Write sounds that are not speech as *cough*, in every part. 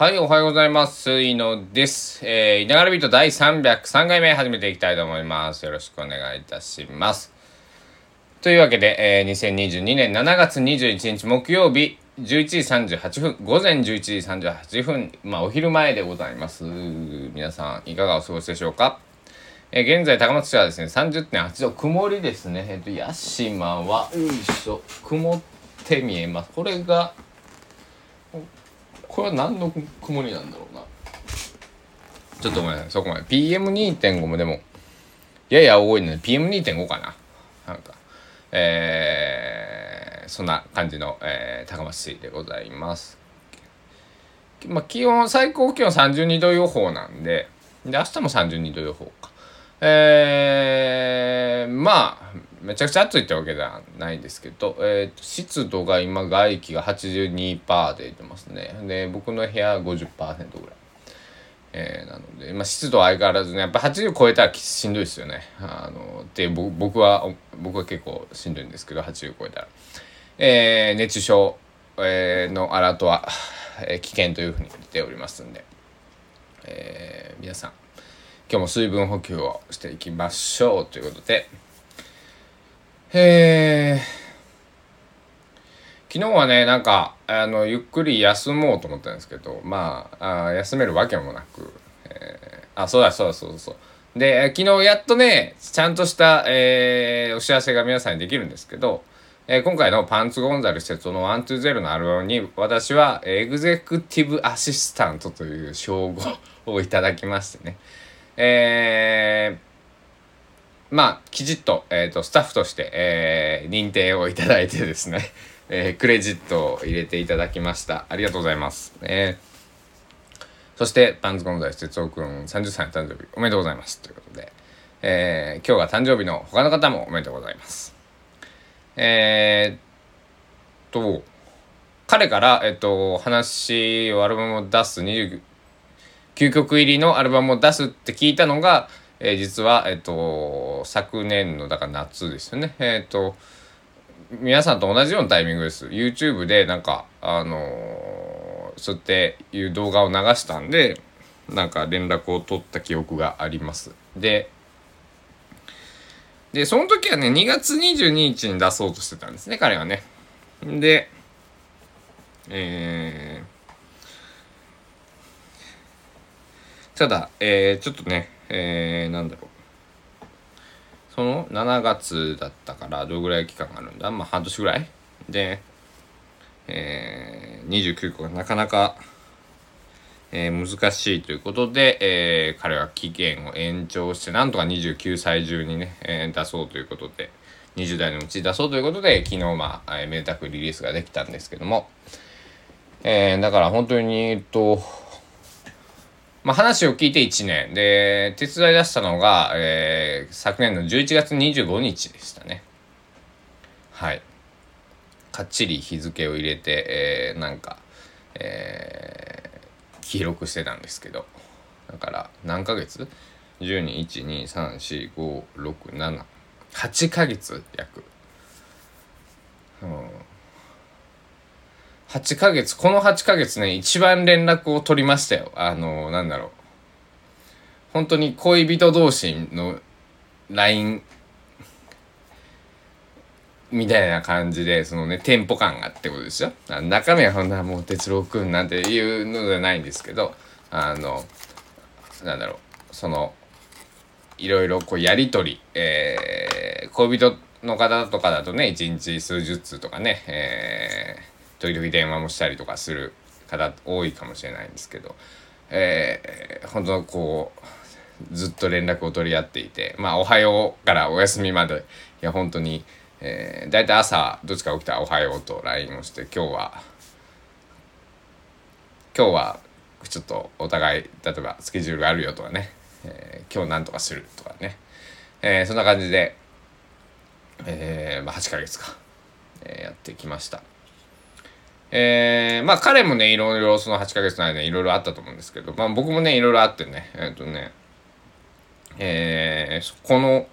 はい、おはようございます。井野です。えー、いながらビート第303回目始めていきたいと思います。よろしくお願いいたします。というわけで、えー、2022年7月21日木曜日、11時38分、午前11時38分、まあ、お昼前でございます。皆さん、いかがお過ごしでしょうか？えー現在、高松市はですね、30.8度、曇りですね。えっ、と、屋島は、よいしょ、曇って見えます。これが、これは何の曇りなんだろうな。ちょっとごめんなさい、そこまで。PM2.5 もでも、やや多いので、PM2.5 かな。なんか、えー、そんな感じの、えー、高松市でございます。まあ、気温、最高気温32度予報なんで、で、明日も32度予報か。えー、まあ、めちゃくちゃ暑いってわけではないんですけど、えーと、湿度が今、外気が82%で出てますね。で、僕の部屋は50%ぐらい。えーなので、まあ、湿度は相変わらずね、やっぱ80超えたらしんどいですよね。あの、で、ぼ僕は、僕は結構しんどいんですけど、80超えたら。えー熱中症、えーのアラートは、えー危険というふうに出ておりますんで、えー皆さん、今日も水分補給をしていきましょうということで、え昨日はね、なんか、あの、ゆっくり休もうと思ったんですけど、まあ、あ休めるわけもなく、えーあ、そうだそうだそうだそう。で、昨日やっとね、ちゃんとした、えーお知らせが皆さんにできるんですけど、えー今回のパンツゴンザル施設の120のアルバムに私はエグゼクティブアシスタントという称号をいただきましてね。えーまあ、きちっと、えっ、と、スタッフとして、えー認定をいただいてですね、*laughs* えークレジットを入れていただきました。ありがとうございます。えーそして、パンツゴンザイス哲夫くん30歳の誕生日おめでとうございます。ということで、えー今日が誕生日の他の方もおめでとうございます。えーと、彼から、えっと、話をアルバムを出す29曲入りのアルバムを出すって聞いたのが、えー実は、えっと、昨年の、だから夏ですよね。えーっと、皆さんと同じようなタイミングです。YouTube でなんか、あのそうやっていう動画を流したんで、なんか連絡を取った記憶があります。で、で、その時はね、2月22日に出そうとしてたんですね、彼はね。で、えー、ただ、えー、ちょっとね、えー、なんだろう。その7月だったからどれぐらい期間があるんだ？まあ半年ぐらい。で、えー、29個がなかなか、えー難しいということで、えー彼は期限を延長してなんとか29歳中にね、えー出そうということで20代のうちに出そうということで昨日まあ、えーめでたくリリースができたんですけども、えーだから本当にえっとまあ、話を聞いて1年。で手伝い出したのが、えー昨年の11月25日でしたね。はい。かっちり日付を入れて、えーなんか、えー記録してたんですけど。だから何ヶ月 ?12,1,2,3,4,5,6,7,8 ヶ月約。うん。8ヶ月、この8ヶ月ね、一番連絡を取りましたよ。あの、なんだろう。本当に恋人同士の LINE みたいな感じで、そのね、テンポ感がってことですよ。中身はほんなもう哲郎くんなんていうのじゃないんですけど、あの、なんだろう、その、いろいろこうやりとり、えー、恋人の方とかだとね、一日数十通とかね、えー、時々電話もしたりとかする方多いかもしれないんですけど、えー、本当こう、ずっと連絡を取り合っていて、まあ、おはようからお休みまで、いや、本当に、えー、だいたい朝、どっちか起きたらおはようと LINE をして、今日は、今日は、ちょっとお互い、例えばスケジュールがあるよとかね、えー今日なんとかするとかね、えーそんな感じで、えーまあ、8ヶ月か、えーやってきました。えーまあ彼もね、いろいろその8ヶ月の間いろいろあったと思うんですけど、まあ僕もね、いろいろあってね、えっ、とね、えーこの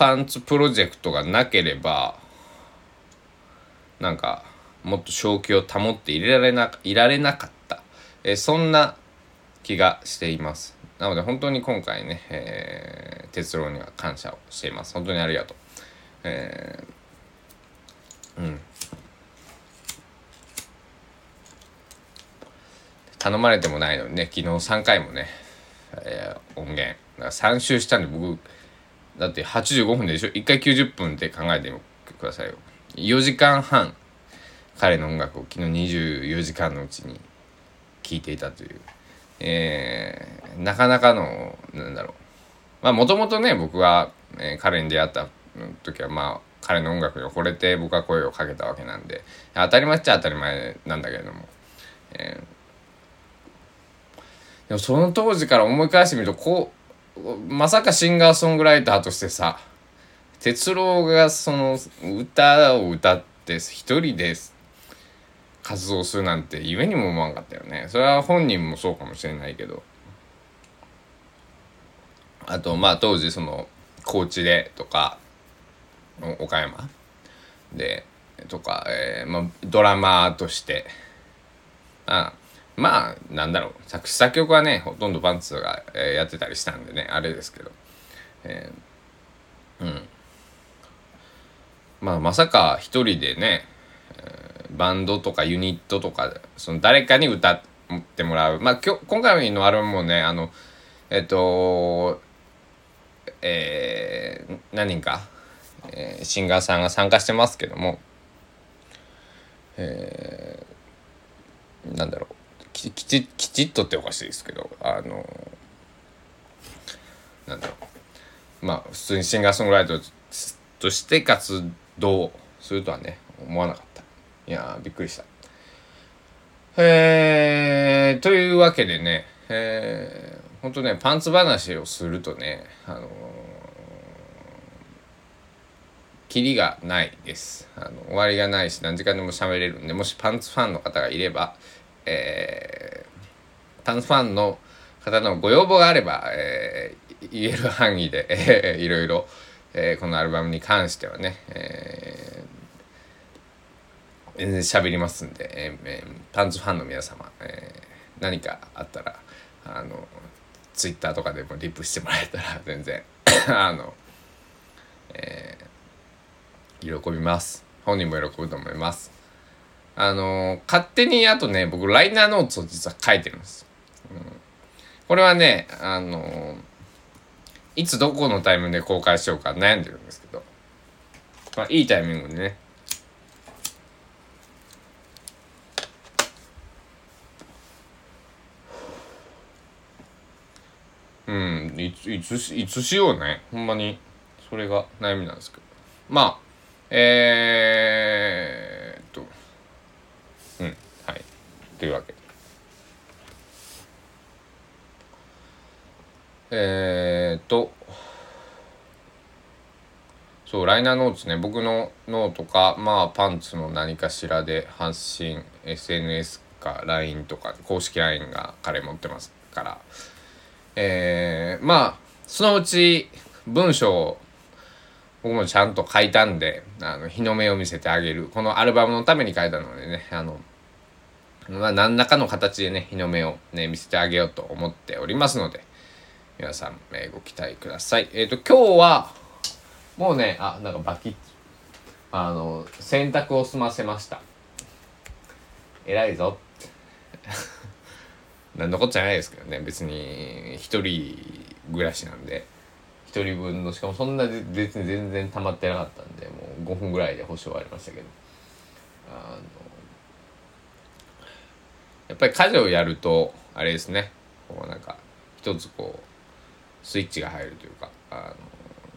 パンツプロジェクトがなければ、なんか、もっと正気を保っていられな、いられなかった。えー、そんな気がしています。なので本当に今回ね、えー、哲郎には感謝をしています。本当にありがとう。えー、うん。頼まれてもないのにね昨日3回もね、えー、音源。3周したんで僕だって85分でしょ？1回90分って考えてくださいよ。4時間半彼の音楽を昨日24時間のうちに聴いていたという、えー、なかなかのなんだろう。まあもともとね僕は、えー、彼に出会った時はまあ彼の音楽に惚れて僕は声をかけたわけなんで当たり前っちゃ当たり前なんだけれども、え、でもその当時から思い返してみるとこうまさかシンガーソングライターとしてさ哲郎がその歌を歌って一人で活動するなんて夢にも思わんかったよね。それは本人もそうかもしれないけど。あとまあ当時その高知でとか岡山でとか、えーまあ、ドラマーとして。あまあなんだろう。作詞作曲はねほとんどパンツが、えー、やってたりしたんでねあれですけど、えー、うん。まあまさか一人でね、バンドとかユニットとかその誰かに歌ってもらう。まあ今日今回のアルバムもねあのえっ、とえー、何人かえー、シンガーさんが参加してますけども、えー、なんだろう。きちきちっとっておかしいですけどあのなんだろう。まあ普通にシンガーソングライターとして活動するとはね思わなかった。いやびっくりした。えー、というわけでねえー、ほんとねパンツ話をするとねあのキリがないです。あの終わりがないし何時間でも喋れるんでもしパンツファンの方がいれば、えー、パンツファンの方のご要望があれば、えー、言える範囲で、えー、いろいろ、えー、このアルバムに関してはね、えー、全然喋りますんで、えー、パンツファンの皆様、えー、何かあったらあのツイッターとかでもリプしてもらえたら全然 *coughs* あの、えー喜びます。本人も喜ぶと思います。あの、勝手にあとね僕ライナーノーツを実は書いてるんです、うん、これはねあの、いつどこのタイミングで公開しようか悩んでるんですけど、まあ、いいタイミングでね。うんいついついつしようね。ほんまに。それが悩みなんですけど。まあえー、っとうんはいというわけ。でえー、っとそうライナーノーツね。僕のノートかまあパンツの何かしらで発信 SNS か LINE とか公式 LINE が彼持ってますから。えー、まあそのうち文章を僕もちゃんと書いたんで、あの、日の目を見せてあげる。このアルバムのために書いたのでね、あの、まあ、何らかの形でね、日の目をね、見せてあげようと思っておりますので、皆さん、えー、ご期待ください。えっ、ー、と、今日は、もうね、あ、なんかバキッ、あの、洗濯を済ませました。偉いぞ。*laughs* 何のこっちゃないですけどね、別に、一人暮らしなんで。1人分のしかもそんな別に全然溜まってなかったんでもう5分ぐらいで保証終わりましたけどあのやっぱり家事をやるとあれですね。こうなんか一つこうスイッチが入るというかあ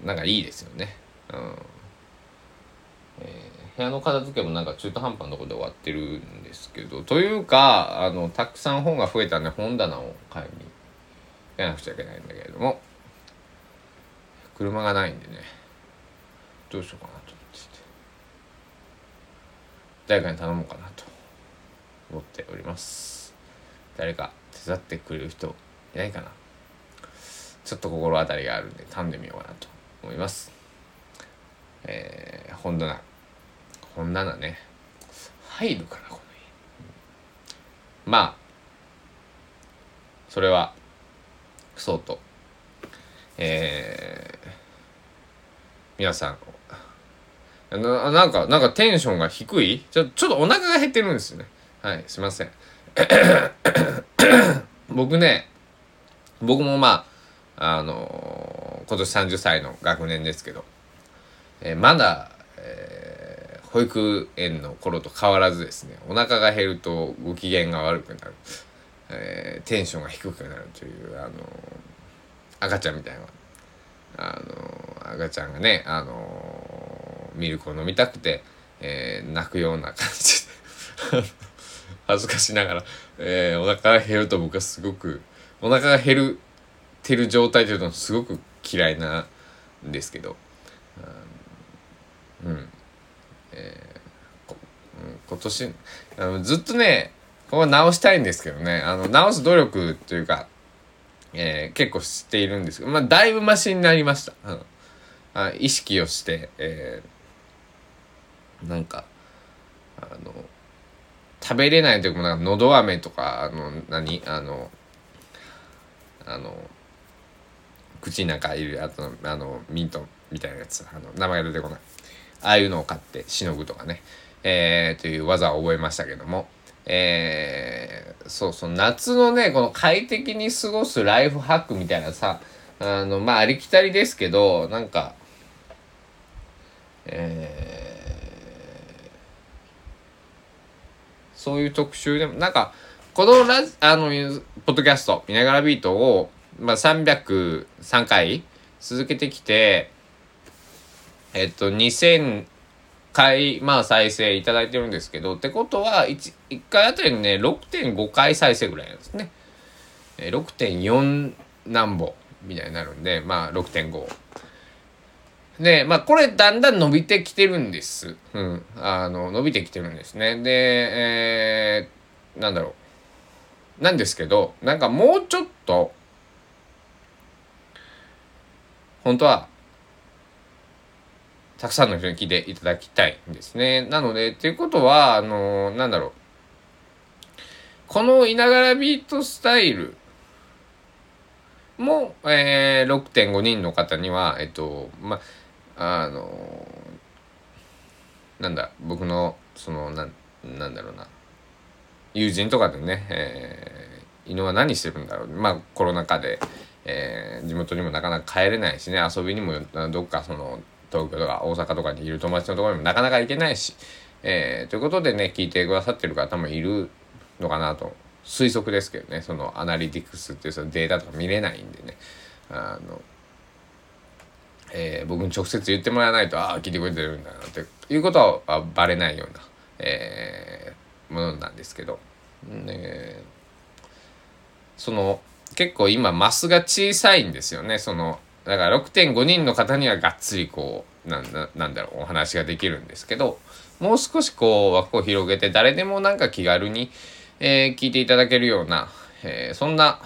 のなんかいいですよね。うん。えー、部屋の片付けもなんか中途半端なとこで終わってるんですけどというかあのたくさん本が増えたんで本棚を買いに行かなくちゃいけないんだけれども車がないんでね。どうしようかなと思ってて。誰かに頼もうかなと。思っております。誰か手伝ってくれる人いないかな？ちょっと心当たりがあるんで頼んでみようかなと思います。えー、本棚。本棚ね。入るかなこの家。まあそれはそうと。えー、皆さん。ななんかなんかテンションが低い？ちょちょっとお腹が減ってるんですよね。はいすいません。*coughs* 僕ね僕もまああのー、今年30歳の学年ですけど、えー、まだ、えー、保育園の頃と変わらずですねお腹が減るとご機嫌が悪くなる、え、テンションが低くなるというあの赤ちゃんみたいなあの赤ちゃんがねあのミルクを飲みたくて、え、泣くような感じで。*laughs* 恥ずかしながら、えー、お腹が減ると僕はすごくお腹が減るてる状態というのはすごく嫌いなんですけど、うん、えー、今年あのずっとねここは直したいんですけどね。あの直す努力というか、えー、結構しているんですけどまあだいぶマシになりました、うん、あ意識をして、えー、なんかあの食べれない時もなんかのど飴とかあの何？あのあの口の中いるやつのあのミントみたいなやつ。あの名前が出てこない。ああいうのを買ってしのぐとかね。えー、という技を覚えましたけども。えー、そうそう夏のねこの快適に過ごすライフハックみたいなさあのまあありきたりですけどなんかえー、そういう特集でもなんかこのラジあのポッドキャスト「見ながらビートを」まあ、303回続けてきてえっと2000回まあ再生いただいてるんですけどってことは 1, 1回あたりにね6.5回再生ぐらいなんですね。6.4何歩みたいになるんでまあ6.5。でまあこれだんだん伸びてきてるんです。うん。あの伸びてきてるんですね。で、えー、なんだろう。なんですけどなんかもうちょっと本当はたくさんの人に聞いていただきたいんですね。なので、ということは、あの、なんだろう。このいながらビートスタイルも、えー、6.5人の方には、えっと、ま、ああの、なんだ、僕の、その、な、なんだろうな。友人とかでね、えー、犬は何してるんだろう。まあ、コロナ禍で、えー、地元にもなかなか帰れないしね、遊びにもどっかその、東京とか大阪とかにいる友達のところにもなかなか行けないし、えー、ということでね聞いてくださってる方もいるのかなと推測ですけどねそのアナリティクスっていうそのデータとか見れないんでねあの、えー、僕に直接言ってもらわないとああ聞いてくれてるんだなっていうことはバレないような、えー、ものなんですけど、ね、その結構今マスが小さいんですよね。そのだから6.5人の方にはがっつりこうなんなんだろうお話ができるんですけどもう少しこう枠を広げて誰でもなんか気軽に、えー、聞いていただけるような、えー、そんな、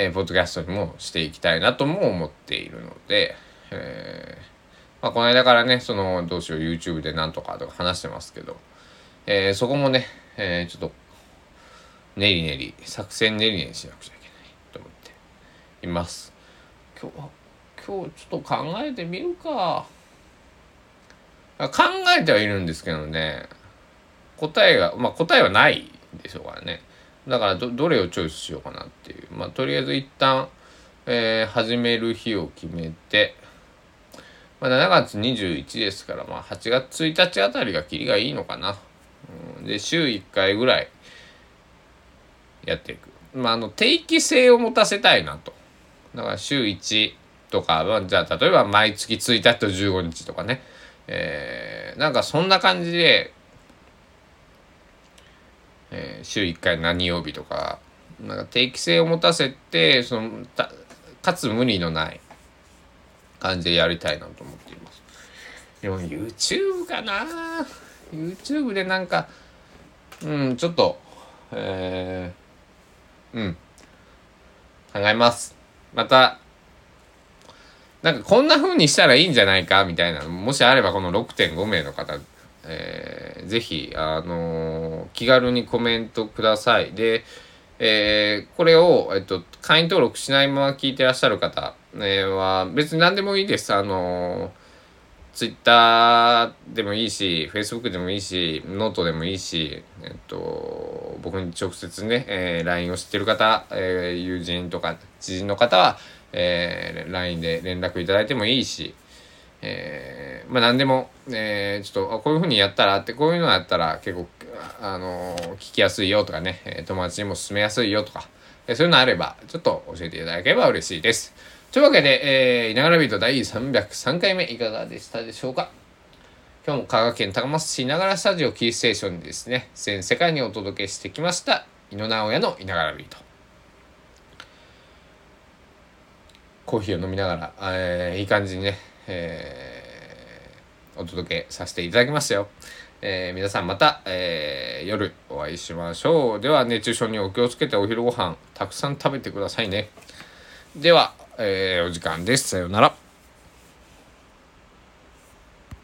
えー、ポッドキャストにもしていきたいなとも思っているので、えーまあ、この間からねそのどうしよう YouTube でなんとかとか話してますけど、えー、そこもね、えー、ちょっと練り練り作戦練り練りしなくちゃいけないと思っています。今日今日ちょっと考えてみるか考えてはいるんですけどね答えがまあ答えはないでしょうからねだからどどれをチョイスしようかなっていう。まあとりあえず一旦、えー、始める日を決めて、まあ、7月21ですから、まあ、8月1日あたりが切りがいいのかな、うん、で週1回ぐらいやっていく。まああの定期性を持たせたいなと。だから週1とか、まあ、じゃあ例えば毎月1日と15日とかね、えー、なんかそんな感じで、えー、週1回何曜日とか、なんか定期性を持たせて、その、かつ無理のない感じでやりたいなと思っています。でも YouTube かな ?YouTube でなんか、うん、ちょっと、えー、うん、考えます。また、なんかこんな風にしたらいいんじゃないかみたいなもしあればこの6.5名の方、えー、ぜひ、あのー、気軽にコメントください。で、えー、これを、えっと、会員登録しないまま聞いてらっしゃる方、えー、は別に何でもいいです。あのツイッターでもいいし、フェイスブックでもいいし、ノートでもいいし、えっと、僕に直接ね、えー、LINE を知ってる方、えー、友人とか知人の方は、えー、LINE で連絡いただいてもいいし、えー、まあ何でも、えー、ちょっと、こういうふうにやったらって、こういうのやったら結構、あのー、聞きやすいよとかね、友達にも勧めやすいよとか、そういうのあれば、ちょっと教えていただければ嬉しいです。というわけで、えー、いながらビート第303回目いかがでしたでしょうか？今日も香川県高松市いながらスタジオキーステーションにですね、全世界にお届けしてきました、井野直哉のいながらビート。コーヒーを飲みながら、えー、いい感じにね、えー、お届けさせていただきましたよ。えー、皆さんまた、えー、夜お会いしましょう。では熱中症にお気をつけてお昼ご飯たくさん食べてくださいね。では、えー、お時間です。さようなら。